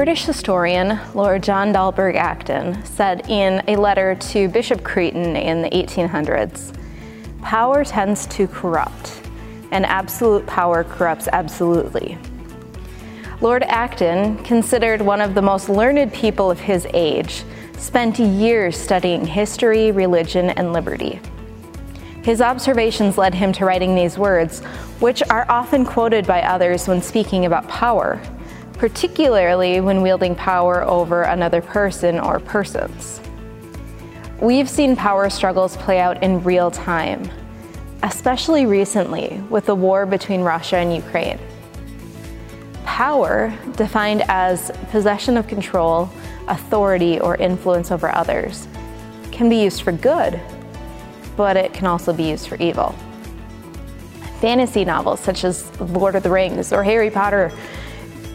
British historian Lord John Dalberg Acton said in a letter to Bishop Creighton in the 1800s power tends to corrupt, and absolute power corrupts absolutely. Lord Acton, considered one of the most learned people of his age, spent years studying history, religion, and liberty. His observations led him to writing these words, which are often quoted by others when speaking about power particularly when wielding power over another person or persons. We've seen power struggles play out in real time, especially recently with the war between Russia and Ukraine. Power, defined as possession of control, authority, or influence over others, can be used for good, but it can also be used for evil. Fantasy novels such as Lord of the Rings or Harry Potter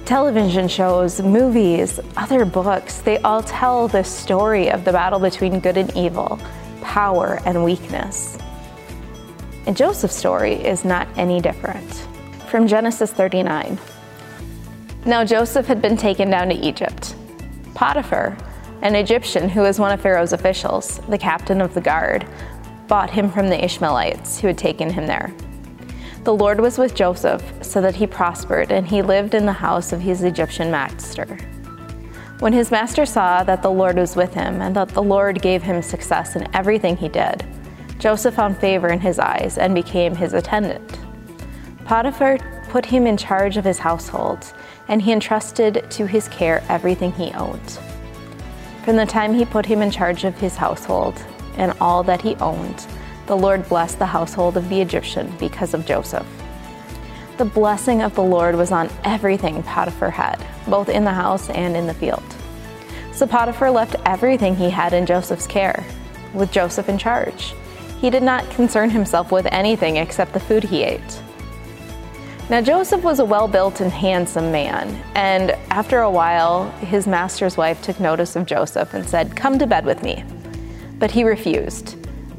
television shows, movies, other books, they all tell the story of the battle between good and evil, power and weakness. And Joseph's story is not any different. From Genesis 39 Now Joseph had been taken down to Egypt. Potiphar, an Egyptian who was one of Pharaoh's officials, the captain of the guard, bought him from the Ishmaelites who had taken him there. The Lord was with Joseph so that he prospered, and he lived in the house of his Egyptian master. When his master saw that the Lord was with him and that the Lord gave him success in everything he did, Joseph found favor in his eyes and became his attendant. Potiphar put him in charge of his household, and he entrusted to his care everything he owned. From the time he put him in charge of his household and all that he owned, the Lord blessed the household of the Egyptian because of Joseph. The blessing of the Lord was on everything Potiphar had, both in the house and in the field. So Potiphar left everything he had in Joseph's care, with Joseph in charge. He did not concern himself with anything except the food he ate. Now, Joseph was a well built and handsome man, and after a while, his master's wife took notice of Joseph and said, Come to bed with me. But he refused.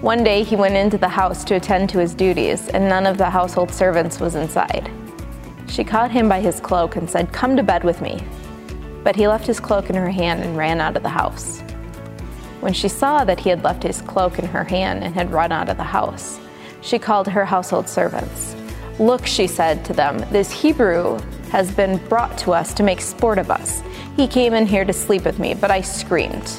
One day he went into the house to attend to his duties, and none of the household servants was inside. She caught him by his cloak and said, Come to bed with me. But he left his cloak in her hand and ran out of the house. When she saw that he had left his cloak in her hand and had run out of the house, she called her household servants. Look, she said to them, this Hebrew has been brought to us to make sport of us. He came in here to sleep with me, but I screamed.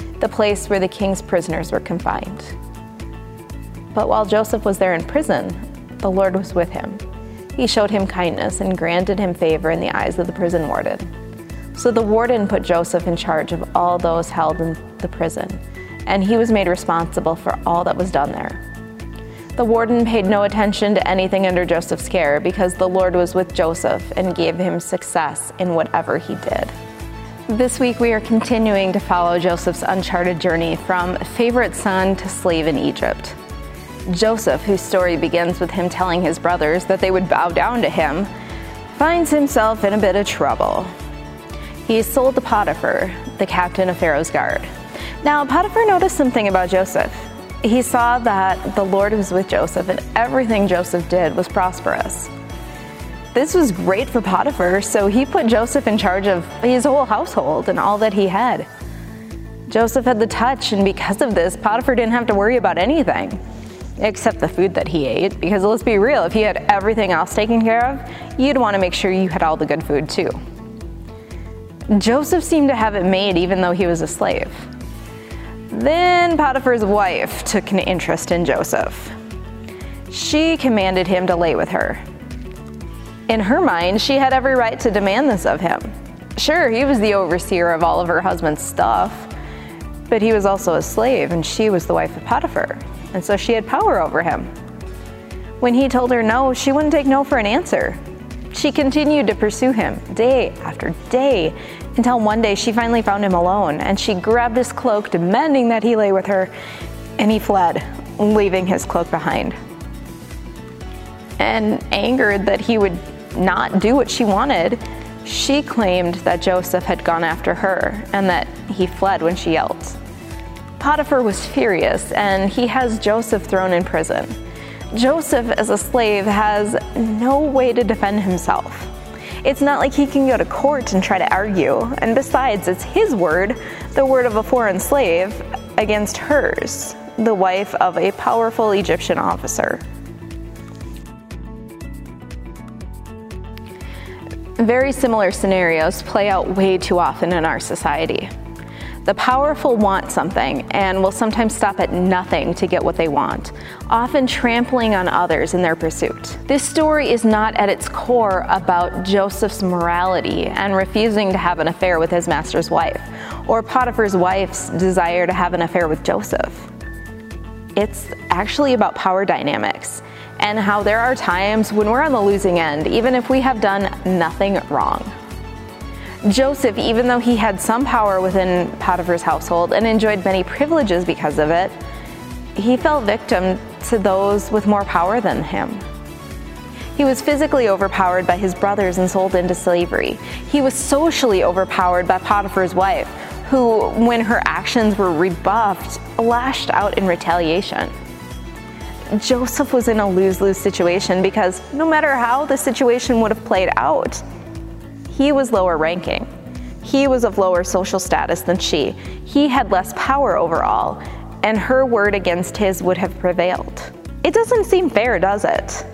the place where the king's prisoners were confined. But while Joseph was there in prison, the Lord was with him. He showed him kindness and granted him favor in the eyes of the prison warden. So the warden put Joseph in charge of all those held in the prison, and he was made responsible for all that was done there. The warden paid no attention to anything under Joseph's care because the Lord was with Joseph and gave him success in whatever he did. This week, we are continuing to follow Joseph's uncharted journey from favorite son to slave in Egypt. Joseph, whose story begins with him telling his brothers that they would bow down to him, finds himself in a bit of trouble. He is sold to Potiphar, the captain of Pharaoh's guard. Now, Potiphar noticed something about Joseph. He saw that the Lord was with Joseph and everything Joseph did was prosperous. This was great for Potiphar, so he put Joseph in charge of his whole household and all that he had. Joseph had the touch, and because of this, Potiphar didn't have to worry about anything except the food that he ate. Because let's be real, if he had everything else taken care of, you'd want to make sure you had all the good food too. Joseph seemed to have it made even though he was a slave. Then Potiphar's wife took an interest in Joseph. She commanded him to lay with her. In her mind, she had every right to demand this of him. Sure, he was the overseer of all of her husband's stuff, but he was also a slave, and she was the wife of Potiphar, and so she had power over him. When he told her no, she wouldn't take no for an answer. She continued to pursue him day after day until one day she finally found him alone and she grabbed his cloak, demanding that he lay with her, and he fled, leaving his cloak behind. And angered that he would not do what she wanted, she claimed that Joseph had gone after her and that he fled when she yelled. Potiphar was furious and he has Joseph thrown in prison. Joseph, as a slave, has no way to defend himself. It's not like he can go to court and try to argue, and besides, it's his word, the word of a foreign slave, against hers, the wife of a powerful Egyptian officer. Very similar scenarios play out way too often in our society. The powerful want something and will sometimes stop at nothing to get what they want, often trampling on others in their pursuit. This story is not at its core about Joseph's morality and refusing to have an affair with his master's wife, or Potiphar's wife's desire to have an affair with Joseph. It's actually about power dynamics and how there are times when we're on the losing end, even if we have done nothing wrong. Joseph, even though he had some power within Potiphar's household and enjoyed many privileges because of it, he fell victim to those with more power than him. He was physically overpowered by his brothers and sold into slavery. He was socially overpowered by Potiphar's wife, who, when her actions were rebuffed, lashed out in retaliation. Joseph was in a lose lose situation because no matter how the situation would have played out, he was lower ranking. He was of lower social status than she. He had less power overall, and her word against his would have prevailed. It doesn't seem fair, does it?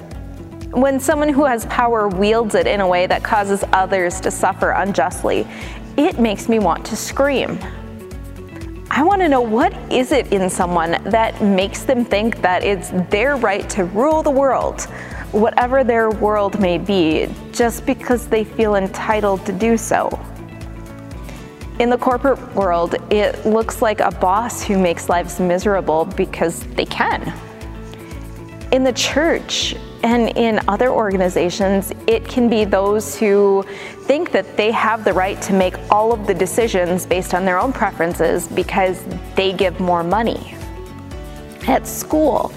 When someone who has power wields it in a way that causes others to suffer unjustly, it makes me want to scream. I want to know what is it in someone that makes them think that it's their right to rule the world whatever their world may be, just because they feel entitled to do so. In the corporate world, it looks like a boss who makes lives miserable because they can. In the church and in other organizations, it can be those who think that they have the right to make all of the decisions based on their own preferences because they give more money. At school,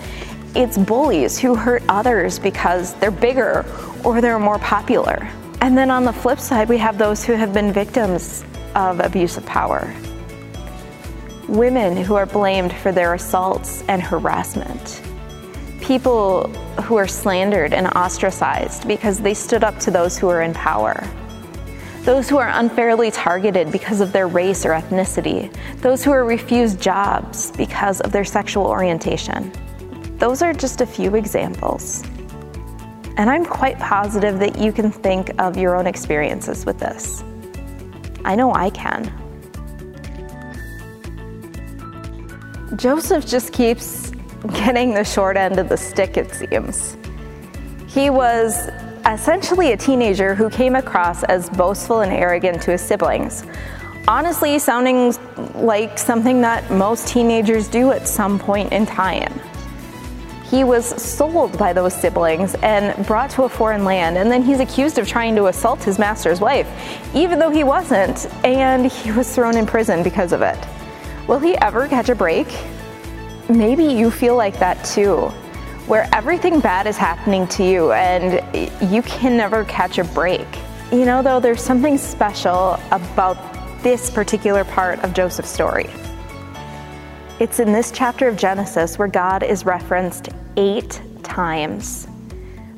it's bullies who hurt others because they're bigger or they're more popular. And then on the flip side, we have those who have been victims of abuse of power. Women who are blamed for their assaults and harassment. People who are slandered and ostracized because they stood up to those who are in power. Those who are unfairly targeted because of their race or ethnicity. Those who are refused jobs because of their sexual orientation. Those are just a few examples. And I'm quite positive that you can think of your own experiences with this. I know I can. Joseph just keeps getting the short end of the stick, it seems. He was essentially a teenager who came across as boastful and arrogant to his siblings. Honestly, sounding like something that most teenagers do at some point in time. He was sold by those siblings and brought to a foreign land, and then he's accused of trying to assault his master's wife, even though he wasn't, and he was thrown in prison because of it. Will he ever catch a break? Maybe you feel like that too, where everything bad is happening to you and you can never catch a break. You know, though, there's something special about this particular part of Joseph's story. It's in this chapter of Genesis where God is referenced eight times,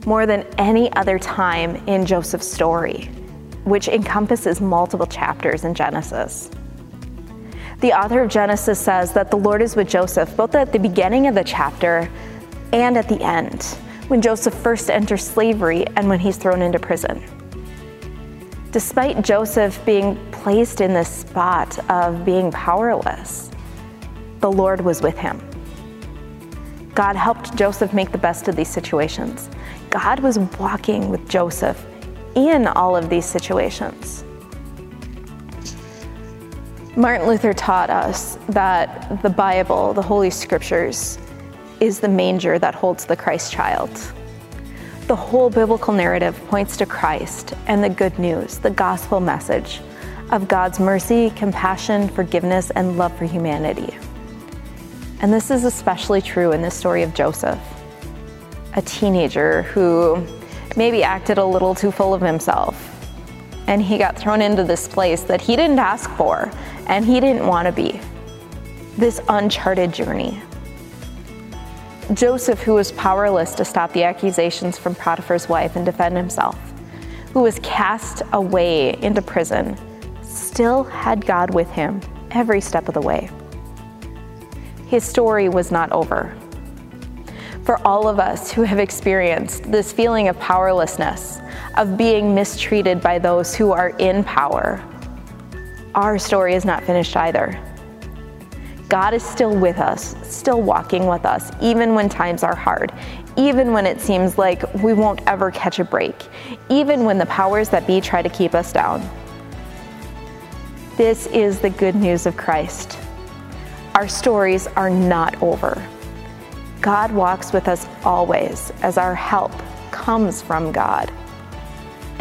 more than any other time in Joseph's story, which encompasses multiple chapters in Genesis. The author of Genesis says that the Lord is with Joseph both at the beginning of the chapter and at the end, when Joseph first enters slavery and when he's thrown into prison. Despite Joseph being placed in this spot of being powerless, the Lord was with him. God helped Joseph make the best of these situations. God was walking with Joseph in all of these situations. Martin Luther taught us that the Bible, the Holy Scriptures, is the manger that holds the Christ child. The whole biblical narrative points to Christ and the good news, the gospel message of God's mercy, compassion, forgiveness, and love for humanity. And this is especially true in the story of Joseph, a teenager who maybe acted a little too full of himself. And he got thrown into this place that he didn't ask for and he didn't want to be. This uncharted journey. Joseph, who was powerless to stop the accusations from Potiphar's wife and defend himself, who was cast away into prison, still had God with him every step of the way. His story was not over. For all of us who have experienced this feeling of powerlessness, of being mistreated by those who are in power, our story is not finished either. God is still with us, still walking with us, even when times are hard, even when it seems like we won't ever catch a break, even when the powers that be try to keep us down. This is the good news of Christ. Our stories are not over. God walks with us always as our help comes from God.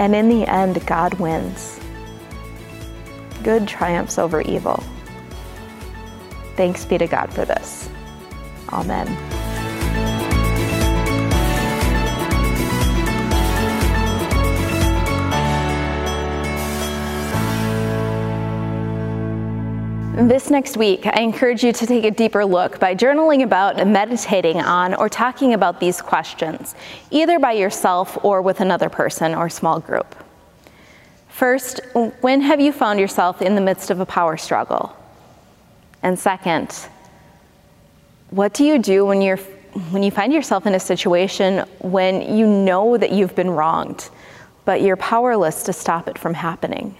And in the end, God wins good triumphs over evil. Thanks be to God for this. Amen. This next week, I encourage you to take a deeper look by journaling about meditating on or talking about these questions, either by yourself or with another person or small group. First, when have you found yourself in the midst of a power struggle? And second, what do you do when you're when you find yourself in a situation when you know that you've been wronged, but you're powerless to stop it from happening?